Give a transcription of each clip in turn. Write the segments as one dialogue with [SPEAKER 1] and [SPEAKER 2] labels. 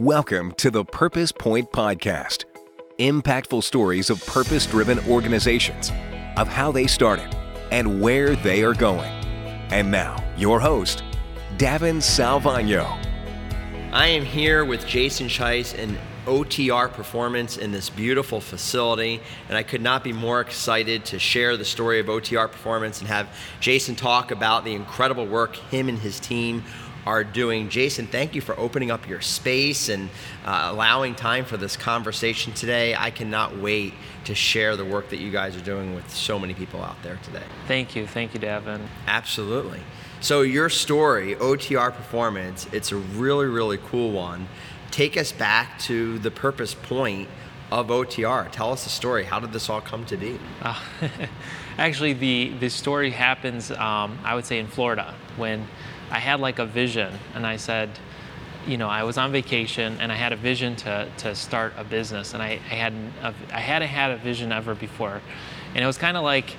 [SPEAKER 1] Welcome to the Purpose Point Podcast. Impactful stories of purpose driven organizations, of how they started, and where they are going. And now, your host, Davin Salvagno.
[SPEAKER 2] I am here with Jason Chise and OTR Performance in this beautiful facility, and I could not be more excited to share the story of OTR Performance and have Jason talk about the incredible work him and his team are doing. Jason, thank you for opening up your space and uh, allowing time for this conversation today. I cannot wait to share the work that you guys are doing with so many people out there today.
[SPEAKER 3] Thank you. Thank you, Davin.
[SPEAKER 2] Absolutely. So, your story, OTR Performance, it's a really, really cool one. Take us back to the purpose point of OTR. Tell us the story. How did this all come to be? Uh,
[SPEAKER 3] actually, the, the story happens, um, I would say, in Florida when I had like a vision, and I said, you know, I was on vacation and I had a vision to, to start a business, and I, I hadn't I hadn't had a vision ever before, and it was kind of like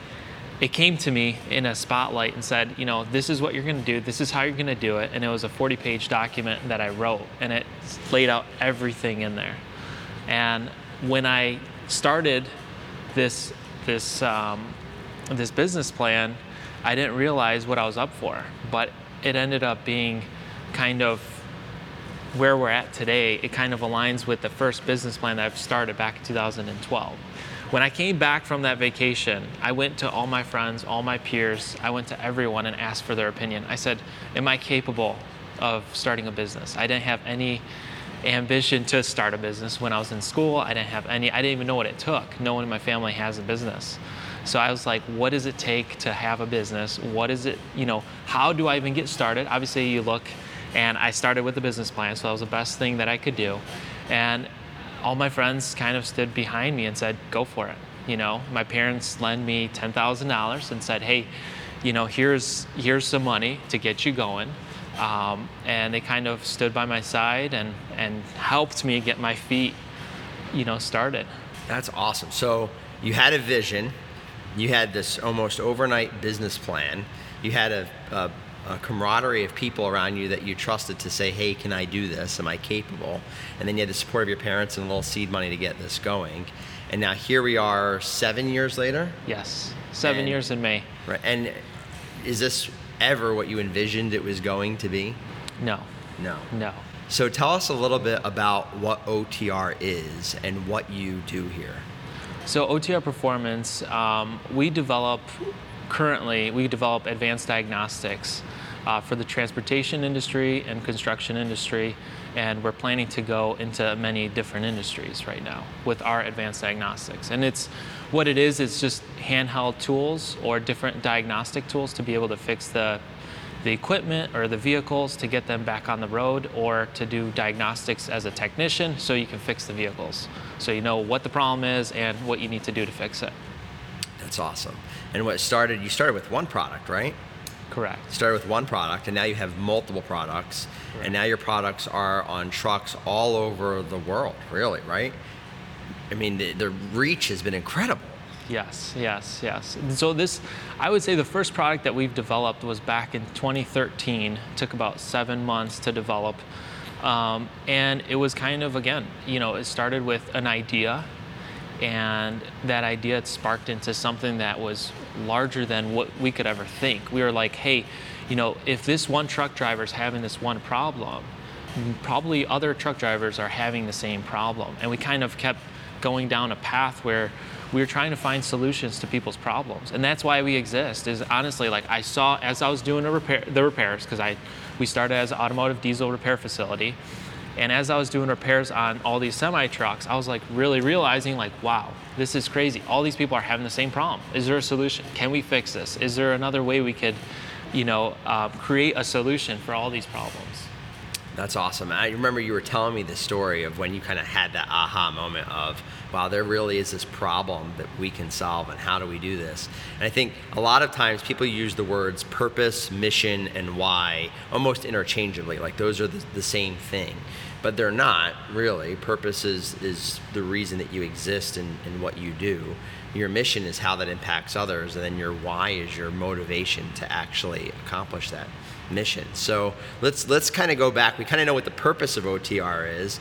[SPEAKER 3] it came to me in a spotlight and said, you know, this is what you're going to do, this is how you're going to do it, and it was a 40-page document that I wrote, and it laid out everything in there, and when I started this this um, this business plan, I didn't realize what I was up for, but it ended up being kind of where we're at today. It kind of aligns with the first business plan that I've started back in 2012. When I came back from that vacation, I went to all my friends, all my peers, I went to everyone and asked for their opinion. I said, Am I capable of starting a business? I didn't have any ambition to start a business when I was in school. I didn't have any, I didn't even know what it took. No one in my family has a business. So I was like, what does it take to have a business? What is it, you know, how do I even get started? Obviously, you look, and I started with a business plan, so that was the best thing that I could do. And all my friends kind of stood behind me and said, go for it. You know, my parents lent me $10,000 and said, hey, you know, here's, here's some money to get you going. Um, and they kind of stood by my side and, and helped me get my feet, you know, started.
[SPEAKER 2] That's awesome. So you had a vision, you had this almost overnight business plan. You had a, a, a, camaraderie of people around you that you trusted to say, hey, can I do this? Am I capable? And then you had the support of your parents and a little seed money to get this going. And now here we are seven years later?
[SPEAKER 3] Yes, seven and, years in May.
[SPEAKER 2] Right. And is this ever what you envisioned it was going to be?
[SPEAKER 3] No.
[SPEAKER 2] No.
[SPEAKER 3] No.
[SPEAKER 2] So tell us a little bit about what OTR is and what you do here.
[SPEAKER 3] So OTR Performance, um, we develop currently we develop advanced diagnostics uh, for the transportation industry and construction industry, and we're planning to go into many different industries right now with our advanced diagnostics. And it's what it is. It's just handheld tools or different diagnostic tools to be able to fix the the equipment or the vehicles to get them back on the road or to do diagnostics as a technician so you can fix the vehicles. So you know what the problem is and what you need to do to fix it.
[SPEAKER 2] That's awesome. And what started, you started with one product, right?
[SPEAKER 3] Correct.
[SPEAKER 2] You started with one product and now you have multiple products. Correct. And now your products are on trucks all over the world, really, right? I mean, the, the reach has been incredible.
[SPEAKER 3] Yes, yes, yes. So this, I would say the first product that we've developed was back in 2013. took about seven months to develop. Um, and it was kind of, again, you know, it started with an idea and that idea sparked into something that was larger than what we could ever think. We were like, hey, you know, if this one truck driver is having this one problem, probably other truck drivers are having the same problem. And we kind of kept going down a path where were trying to find solutions to people's problems. And that's why we exist is honestly like i saw as i was doing the, repair, the repairs because i we started as an automotive diesel repair facility. And as i was doing repairs on all these semi trucks i was like really realizing like wow this is crazy. All these people are having the same problem. Is there a solution? Can we fix this? Is there another way we could you know uh, create a solution for all these problems
[SPEAKER 2] that's awesome. I remember you were telling me the story of when you kind of had that aha moment of, wow, there really is this problem that we can solve, and how do we do this? And I think a lot of times people use the words purpose, mission, and why almost interchangeably, like those are the, the same thing. But they're not really. Purpose is, is the reason that you exist and, and what you do. Your mission is how that impacts others, and then your why is your motivation to actually accomplish that mission. So let's let's kind of go back. We kind of know what the purpose of OTR is,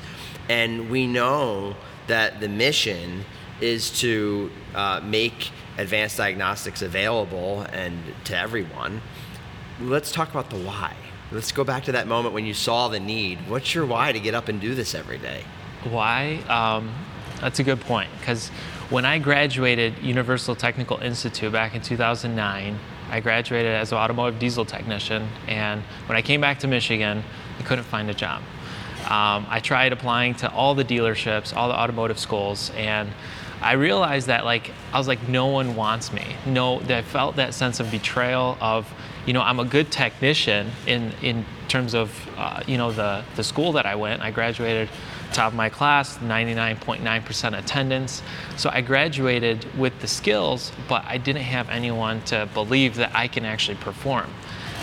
[SPEAKER 2] and we know that the mission is to uh, make advanced diagnostics available and to everyone. Let's talk about the why. Let's go back to that moment when you saw the need. What's your why to get up and do this every day?
[SPEAKER 3] Why? Um, that's a good point because when I graduated Universal Technical Institute back in 2009, I graduated as an automotive diesel technician, and when I came back to Michigan, I couldn't find a job. Um, I tried applying to all the dealerships, all the automotive schools, and I realized that like I was like no one wants me. No, I felt that sense of betrayal of you know I'm a good technician in in terms of uh, you know the the school that I went. I graduated top of my class, 99.9% attendance. So I graduated with the skills, but I didn't have anyone to believe that I can actually perform.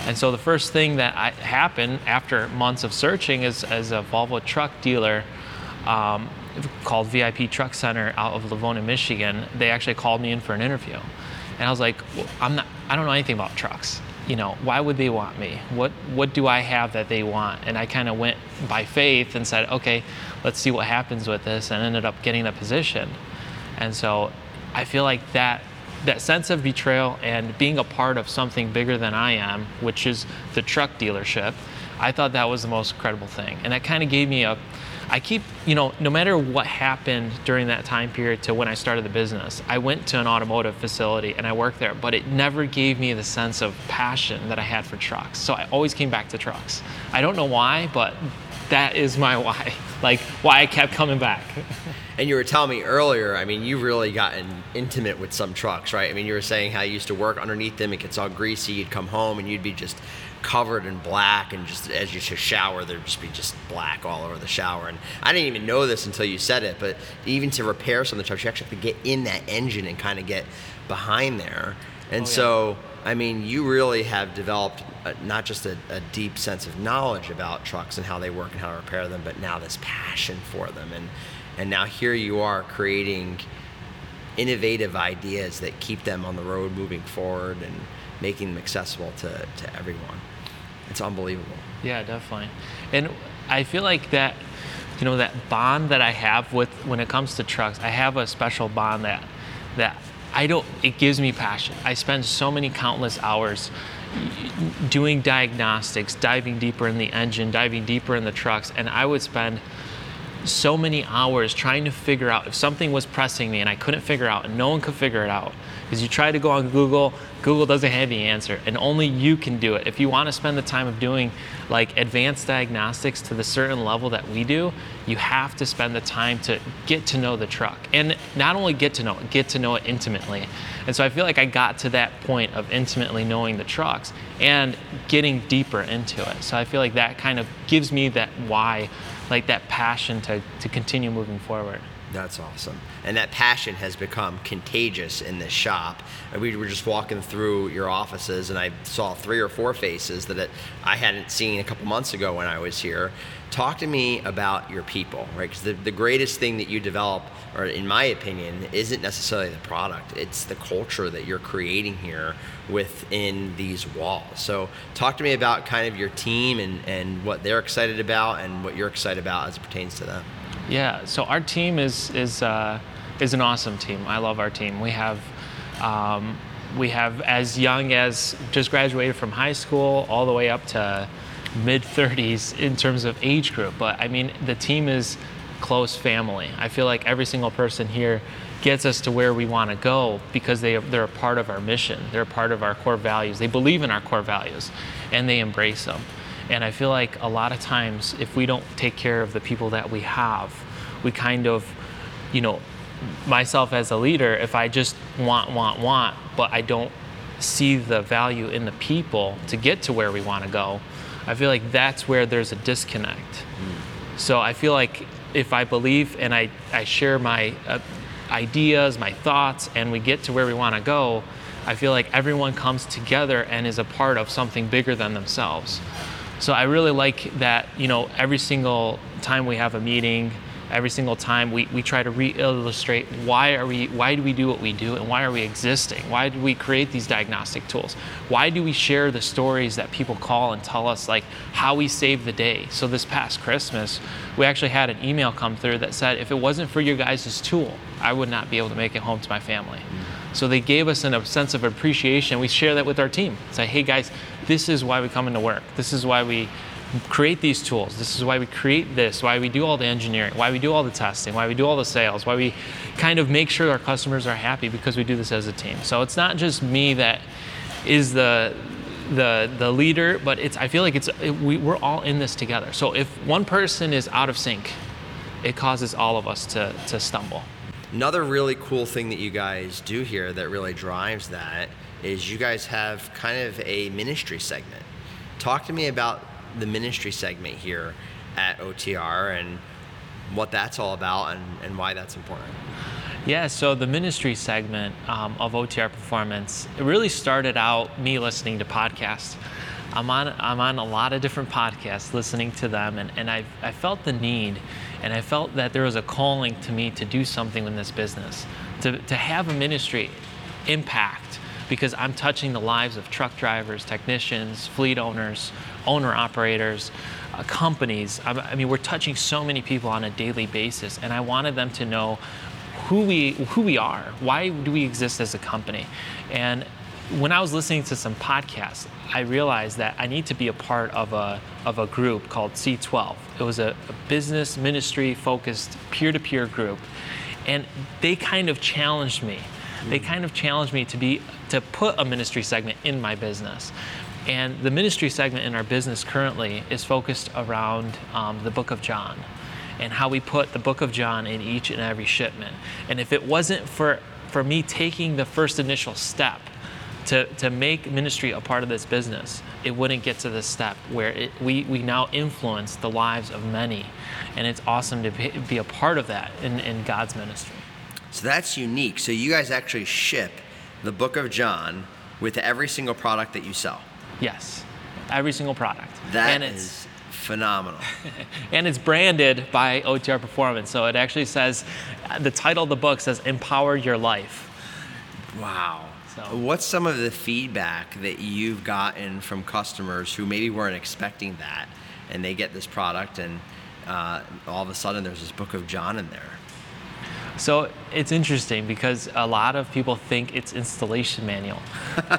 [SPEAKER 3] And so the first thing that I, happened after months of searching is as a Volvo truck dealer um, called VIP Truck Center out of Livonia, Michigan, they actually called me in for an interview. And I was like, well, I'm not, I don't know anything about trucks. You know, why would they want me? What, what do I have that they want? And I kind of went by faith and said, okay, let's see what happens with this, and ended up getting the position. And so I feel like that that sense of betrayal and being a part of something bigger than I am, which is the truck dealership, I thought that was the most incredible thing. And that kind of gave me a I keep, you know, no matter what happened during that time period to when I started the business, I went to an automotive facility and I worked there, but it never gave me the sense of passion that I had for trucks. So I always came back to trucks. I don't know why, but that is my why. Like why I kept coming back.
[SPEAKER 2] and you were telling me earlier, I mean, you really gotten intimate with some trucks, right? I mean, you were saying how you used to work underneath them, it gets all greasy, you'd come home and you'd be just covered in black and just as you shower there'd just be just black all over the shower and i didn't even know this until you said it but even to repair some of the trucks you actually have to get in that engine and kind of get behind there and oh, yeah. so I mean, you really have developed a, not just a, a, deep sense of knowledge about trucks and how they work and how to repair them, but now this passion for them. And, and now here you are creating innovative ideas that keep them on the road moving forward and making them accessible to, to everyone. It's unbelievable.
[SPEAKER 3] Yeah, definitely. And I feel like that, you know, that bond that I have with when it comes to trucks, I have a special bond that that I don't, it gives me passion. I spend so many countless hours doing diagnostics, diving deeper in the engine, diving deeper in the trucks, and I would spend so many hours trying to figure out if something was pressing me and I couldn't figure out and no one could figure it out. Because you try to go on Google, Google doesn't have the answer, and only you can do it. If you want to spend the time of doing like advanced diagnostics to the certain level that we do, you have to spend the time to get to know the truck. And not only get to know it, get to know it intimately. And so I feel like I got to that point of intimately knowing the trucks and getting deeper into it. So I feel like that kind of gives me that why, like that passion to, to continue moving forward.
[SPEAKER 2] That's awesome. And that passion has become contagious in this shop. And we were just walking through your offices, and I saw three or four faces that I hadn't seen a couple months ago when I was here. Talk to me about your people, right? Because the, the greatest thing that you develop, or in my opinion, isn't necessarily the product, it's the culture that you're creating here within these walls. So, talk to me about kind of your team and, and what they're excited about and what you're excited about as it pertains to them.
[SPEAKER 3] Yeah, so our team is is uh, is an awesome team. I love our team. We have um, we have as young as just graduated from high school all the way up to mid 30s in terms of age group. But I mean, the team is close family. I feel like every single person here gets us to where we want to go because they they're a part of our mission. They're a part of our core values. They believe in our core values and they embrace them. And I feel like a lot of times, if we don't take care of the people that we have, we kind of, you know, myself as a leader, if I just want, want, want, but I don't see the value in the people to get to where we want to go, I feel like that's where there's a disconnect. Mm. So I feel like if I believe and I, I share my, uh, ideas, my thoughts, and we get to where we want to go, I feel like everyone comes together and is a part of something bigger than themselves. So I really like that, you know, every single time we have a meeting, every single time we, we try to re-illustrate why are we why do we do what we do and why are we existing? Why do we create these diagnostic tools? Why do we share the stories that people call and tell us like how we save the day? So this past christmas we actually had an email come through that said if it wasn't for your guys' tool i would not be able to make it home to my family. Mm. So they gave us an, a sense of appreciation. We share that with our team. Say hey guys this is why we come into work this is why we create these tools. This is why we create this, why we do all the engineering, why we do all the testing, why we do all the sales, why we kind of make sure our customers are happy because we do this as a team. So it's not just me that is the the the leader, but it's I feel like it's we, we're all in this together. So if one person is out of sync, it causes all of us to to stumble.
[SPEAKER 2] Another really cool thing that you guys do here that really drives that is you guys have kind of a ministry segment. Talk to me about the ministry segment here at OTR and what that's all about and, and why that's important.
[SPEAKER 3] Yeah, so the ministry segment um, of OTR Performance, it really started out me listening to podcasts. I'm on, I'm on a lot of different podcasts, listening to them, and, and I, I felt the need, and I felt that there was a calling to me to do something in this business, to, to have a ministry impact, because I'm touching the lives of truck drivers, technicians, fleet owners, owner operators, uh, companies. I, I mean, we're touching so many people on a daily basis, and I wanted them to know who we who we are. Why do we exist as a company? And when I was listening to some podcasts, I realized that I need to be a part of a of a group called C12. It was a, a business ministry focused peer-to-peer group, and they kind of challenged me. They kind of challenged me to be to put a ministry segment in my business. And the ministry segment in our business currently is focused around um, the book of John and how we put the book of John in each and every shipment. And if it wasn't for, for me taking the first initial step to, to make ministry a part of this business, it wouldn't get to this step where it, we, we now influence the lives of many. And it's awesome to be, be a part of that in, in God's ministry.
[SPEAKER 2] So that's unique. So you guys actually ship the book of John with every single product that you sell.
[SPEAKER 3] Yes, every single product.
[SPEAKER 2] That and is phenomenal.
[SPEAKER 3] and it's branded by OTR Performance. So it actually says, the title of the book says, Empower Your Life.
[SPEAKER 2] Wow. So. What's some of the feedback that you've gotten from customers who maybe weren't expecting that and they get this product and uh, all of a sudden there's this book of John in there?
[SPEAKER 3] So it's interesting because a lot of people think it's installation manual.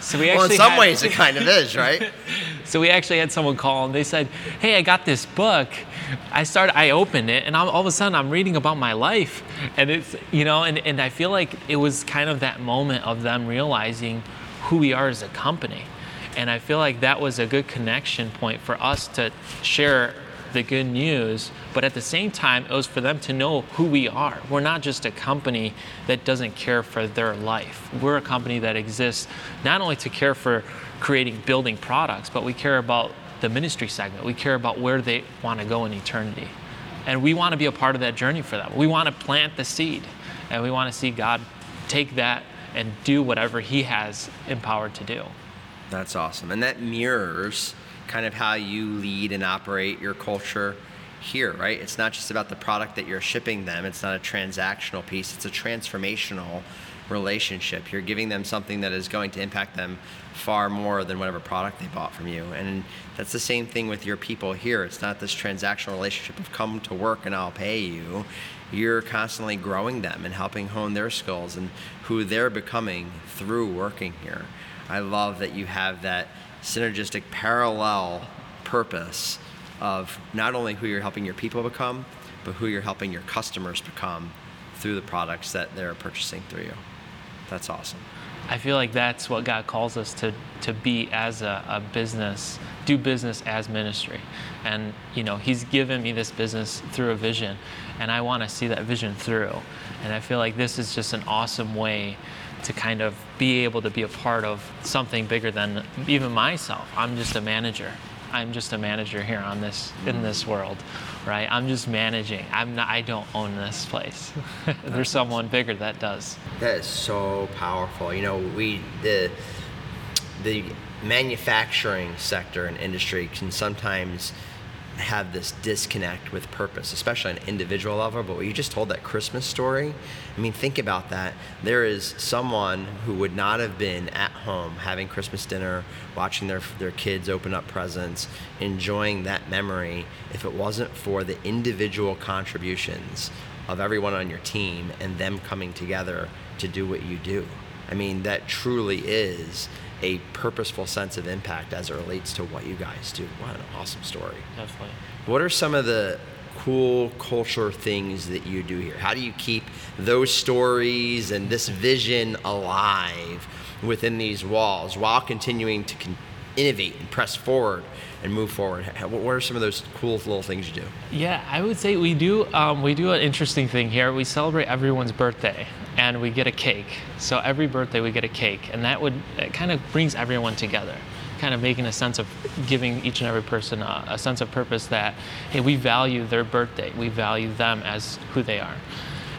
[SPEAKER 2] So we well, in some had, ways it kind of is, right?
[SPEAKER 3] so we actually had someone call and they said, "Hey, I got this book. I started, I opened it, and I'm, all of a sudden I'm reading about my life, and it's you know, and and I feel like it was kind of that moment of them realizing who we are as a company." And I feel like that was a good connection point for us to share the good news, but at the same time, it was for them to know who we are. We're not just a company that doesn't care for their life. We're a company that exists not only to care for creating building products, but we care about the ministry segment. We care about where they want to go in eternity. And we want to be a part of that journey for them. We want to plant the seed, and we want to see God take that and do whatever He has empowered to do.
[SPEAKER 2] That's awesome. And that mirrors kind of how you lead and operate your culture here, right? It's not just about the product that you're shipping them, it's not a transactional piece, it's a transformational relationship. You're giving them something that is going to impact them far more than whatever product they bought from you. And that's the same thing with your people here. It's not this transactional relationship of come to work and I'll pay you. You're constantly growing them and helping hone their skills and who they're becoming through working here. I love that you have that synergistic parallel purpose of not only who you're helping your people become, but who you're helping your customers become through the products that they're purchasing through you. That's awesome.
[SPEAKER 3] I feel like that's what God calls us to, to be as a, a business, do business as ministry. And, you know, He's given me this business through a vision, and I want to see that vision through. And I feel like this is just an awesome way to kind of be able to be a part of something bigger than even myself. I'm just a manager. I'm just a manager here on this in this mm. world, right? I'm just managing. I'm not. I don't own this place. There's someone bigger that does.
[SPEAKER 2] That is so powerful. You know, we the the manufacturing sector and industry can sometimes have this disconnect with purpose, especially on an individual level. But what you just told that Christmas story, I mean, think about that. There is someone who would not have been at home having Christmas dinner, watching their, their kids open up presents, enjoying that memory if it wasn't for the individual contributions of everyone on your team and them coming together to do what you do. I mean, that truly is a purposeful sense of impact as it relates to what you guys do. What an awesome story.
[SPEAKER 3] Definitely.
[SPEAKER 2] What are some of the cool culture things that you do here? How do you keep those stories and this vision alive within these walls while continuing to con- innovate and press forward and move forward? What are some of those cool little things you do?
[SPEAKER 3] Yeah, I would say we do. Um, we do an interesting thing here. We celebrate everyone's birthday, and we get a cake. So every birthday we get a cake, and that would kind of brings everyone together, kind of making a sense of giving each and every person a, a sense of purpose that hey, we value their birthday. We value them as who they are.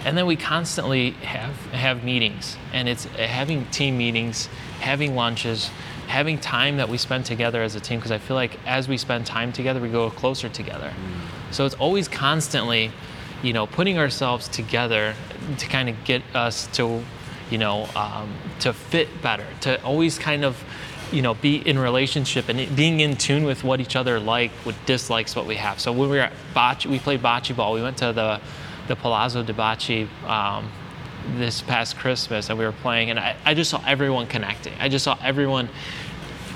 [SPEAKER 3] And then we constantly have have meetings, and it's having team meetings, having lunches, having time that we spend together as a team because I feel like as we spend time together, we go closer together. Mm. So it's always constantly, you know, putting ourselves together to kind of get us to, you know, um, to fit better, to always kind of, you know, be in relationship and being in tune with what each other like, what dislikes, what we have. So when we were at bocce, we played bocce ball. We went to the, the Palazzo de Bocce. Um, this past Christmas that we were playing, and I, I just saw everyone connecting. I just saw everyone,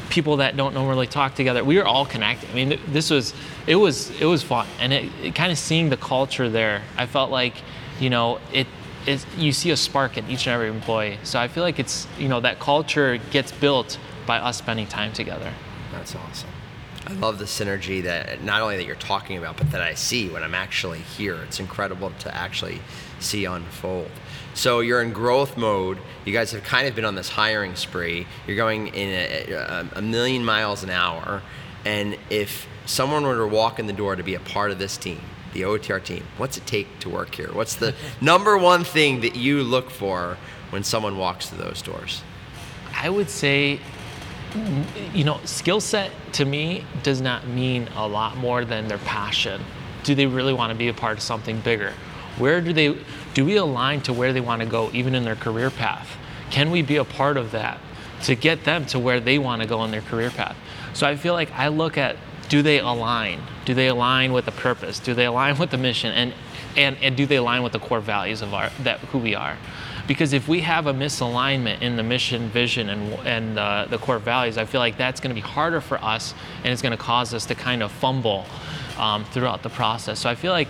[SPEAKER 3] people that don't normally talk together. We were all connected. I mean, this was it was it was fun, and it, it kind of seeing the culture there. I felt like, you know, it. It, you see a spark in each and every employee. So I feel like it's, you know, that culture gets built by us spending time together.
[SPEAKER 2] That's awesome. I love the synergy that not only that you're talking about, but that I see when I'm actually here. It's incredible to actually see unfold. So you're in growth mode. You guys have kind of been on this hiring spree. You're going in a, a, million miles an hour. And if someone were to walk in the door to be a part of this team, the OTR team, what's it take to work here? What's the number one thing that you look for when someone walks through those doors?
[SPEAKER 3] I would say, you know, skill set to me does not mean a lot more than their passion. Do they really want to be a part of something bigger? Where do they do we align to where they want to go even in their career path? Can we be a part of that to get them to where they want to go in their career path? So I feel like I look at do they align? Do they align with the purpose? Do they align with the mission? And and, and do they align with the core values of our that who we are? Because if we have a misalignment in the mission, vision, and, and uh, the core values, I feel like that's going to be harder for us, and it's going to cause us to kind of fumble um, throughout the process. So I feel like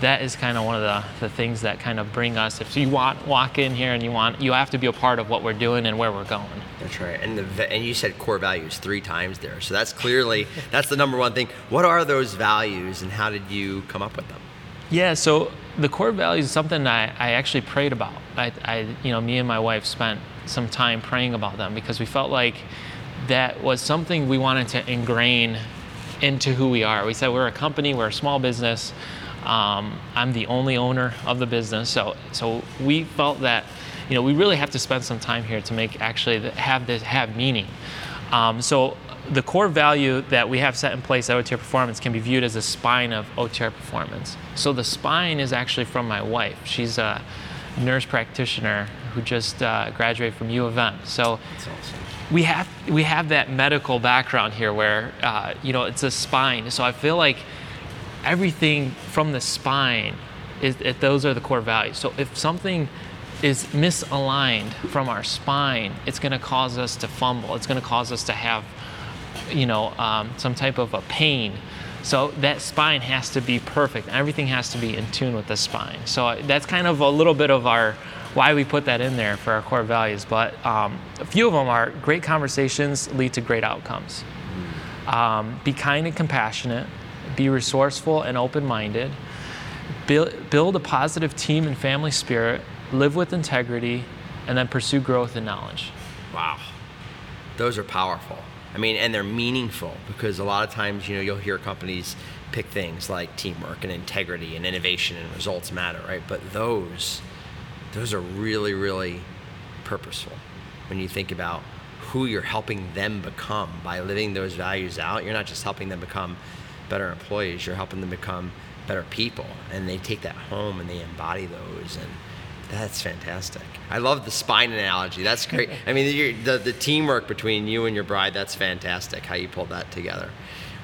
[SPEAKER 3] that is kind of one of the, the things that kind of bring us if you want walk in here and you want you have to be a part of what we're doing and where we're going.
[SPEAKER 2] That's right and the and you said core values three times there so that's clearly that's the number one thing. What are those values and how did you come up with them?
[SPEAKER 3] Yeah so the core values is something I, I actually prayed about. I, I you know me and my wife spent some time praying about them because we felt like that was something we wanted to ingrain into who we are. We said we're a company we're a small business um, I'm the only owner of the business, so so we felt that you know we really have to spend some time here to make actually have this have meaning. Um, so the core value that we have set in place at OTR Performance can be viewed as a spine of OTR Performance. So the spine is actually from my wife. She's a nurse practitioner who just uh, graduated from U of M. So awesome. we have we have that medical background here where uh, you know it's a spine. So I feel like everything from the spine is those are the core values. So if something is misaligned from our spine, it's going to cause us to fumble. It's going to cause us to have, you know, um, some type of a pain. So that spine has to be perfect. Everything has to be in tune with the spine. So that's kind of a little bit of our why we put that in there for our core values. But um, a few of them are great conversations lead to great outcomes. Um, be kind and compassionate be resourceful and open minded, build, a positive team and family spirit, live with integrity, and then pursue growth and knowledge.
[SPEAKER 2] Wow. Those are powerful. I mean, and they're meaningful because a lot of times, you know, you'll hear companies pick things like teamwork and integrity and innovation and results matter, right? But those, those are really, really purposeful when you think about who you're helping them become by living those values out. You're not just helping them become better employees, you're helping them become better people. And they take that home and they embody those. And that's fantastic. I love the spine analogy. That's great. I mean, the, the teamwork between you and your bride, that's fantastic how you pulled that together.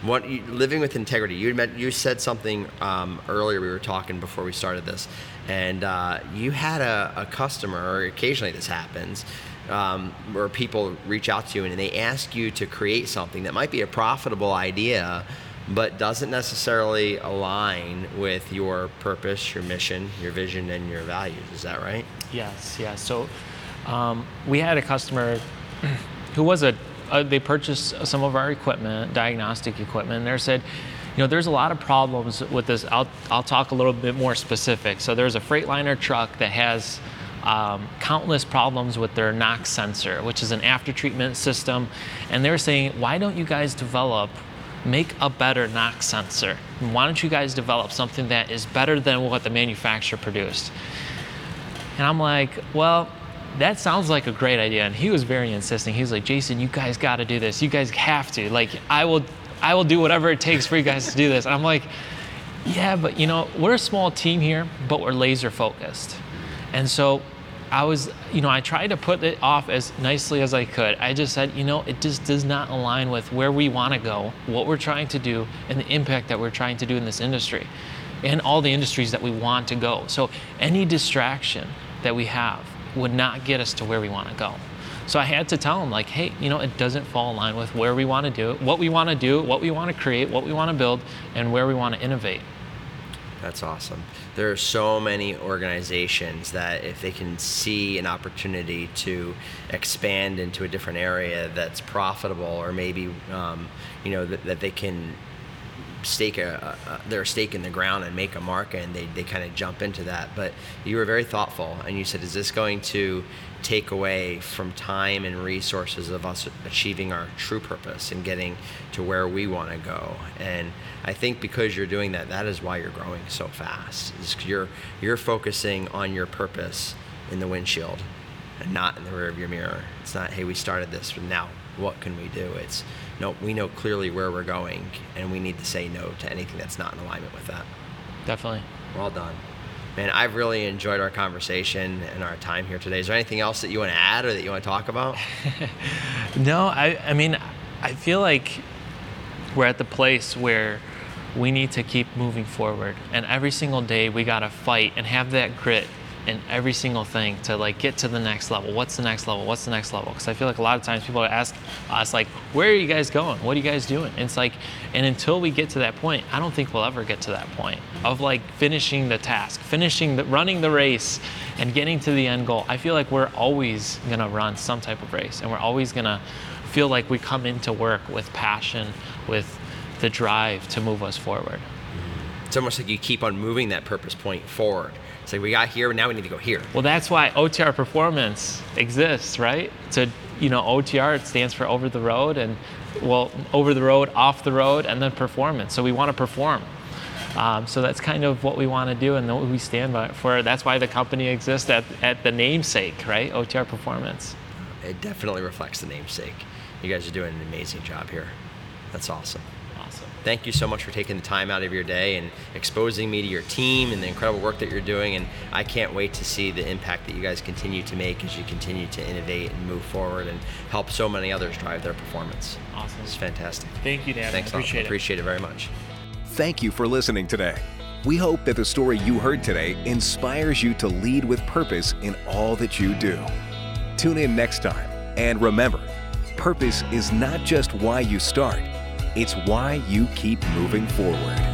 [SPEAKER 2] What, living with integrity. You met, you said something um, earlier. We were talking before we started this, and uh, you had a, a customer, or occasionally this happens, um, where people reach out to you and they ask you to create something that might be a profitable idea, but doesn't necessarily align with your purpose, your mission, your vision, and your values. Is that right?
[SPEAKER 3] Yes, yes. So um, we had a customer who was a, uh, they purchased some of our equipment, diagnostic equipment, and they said, you know, there's a lot of problems with this. I'll, I'll talk a little bit more specific. So there's a Freightliner truck that has um, countless problems with their NOx sensor, which is an after treatment system. And they're saying, why don't you guys develop make a better NOx sensor. Why don't you guys develop something that is better than what the manufacturer produced? And I'm like, well, that sounds like a great idea. And he was very insisting. He was like, Jason, you guys got to do this. You guys have to. Like, I will, I will do whatever it takes for you guys to do this. And I'm like, yeah, but you know, we're a small team here, but we're laser focused. And so I was, you know, I tried to put it off as nicely as I could. I just said, you know, it just does not align with where we want to go, what we're trying to do, and the impact that we're trying to do in this industry and all the industries that we want to go. So any distraction that we have would not get us to where we want to go. So I had to tell them, like, hey, you know, it doesn't fall in line with where we want to do it, what we want to do, what we want to create, what we want to build, and where we want to innovate.
[SPEAKER 2] That's awesome. There are so many organizations that if they can see an opportunity to expand into a different area that's profitable, or maybe um, you know that, that, they can stake a, a, their stake in the ground and make a market, and they, they kind of jump into that. But you were very thoughtful, and you said, "Is this going to take away from time and resources of us achieving our true purpose and getting to where we want to go?" And I think because you're doing that, that is why you're growing so fast. Is you're you're focusing on your purpose in the windshield and not in the rear of your mirror. It's not, hey, we started this, but now what can we do? It's no, we know clearly where we're going, and we need to say no to anything that's not in alignment with that.
[SPEAKER 3] Definitely.
[SPEAKER 2] Well done. Man, I've really enjoyed our conversation and our time here today. Is there anything else that you want to add or that you want to talk about?
[SPEAKER 3] no, I, I mean, I feel like we're at the place where we need to keep moving forward. And every single day we got to fight and have that grit in every single thing to like get to the next level. What's the next level? What's the next level? Because I feel like a lot of times people ask us like, "Where are you guys going? What are you guys doing?" And it's like, and until we get to that point, I don't think we'll ever get to that point of like finishing the task, finishing the running the race, and getting to the end goal. I feel like we're always gonna run some type of race, and we're always gonna feel like we come into work with passion, with the drive to move us forward.
[SPEAKER 2] It's almost like you keep on moving that purpose point forward. It's like we got here, and now we need to go here.
[SPEAKER 3] Well, that's why OTR performance exists, right? So, you know, OTR it stands for over the road, and well, over the road, off the road, and then performance. So we want to perform. Um, so that's kind of what we want to do, and what we stand by for. That's why the company exists at, at the namesake, right? OTR Performance.
[SPEAKER 2] It definitely reflects the namesake. You guys are doing an amazing job here. That's awesome thank you so much for taking the time out of your day and exposing me to your team and the incredible work that you're doing. And I can't wait to see the impact that you guys continue to make as you continue to innovate and move forward and help so many others drive their performance.
[SPEAKER 3] Awesome.
[SPEAKER 2] It's fantastic.
[SPEAKER 3] Thank you, Dan.
[SPEAKER 2] Thanks
[SPEAKER 3] I appreciate
[SPEAKER 2] it. Appreciate it very much.
[SPEAKER 1] Thank you for listening today. We hope that the story you heard today inspires you to lead with purpose in all that you do. Tune in next time. And remember, purpose is not just why you start it's why you keep moving forward.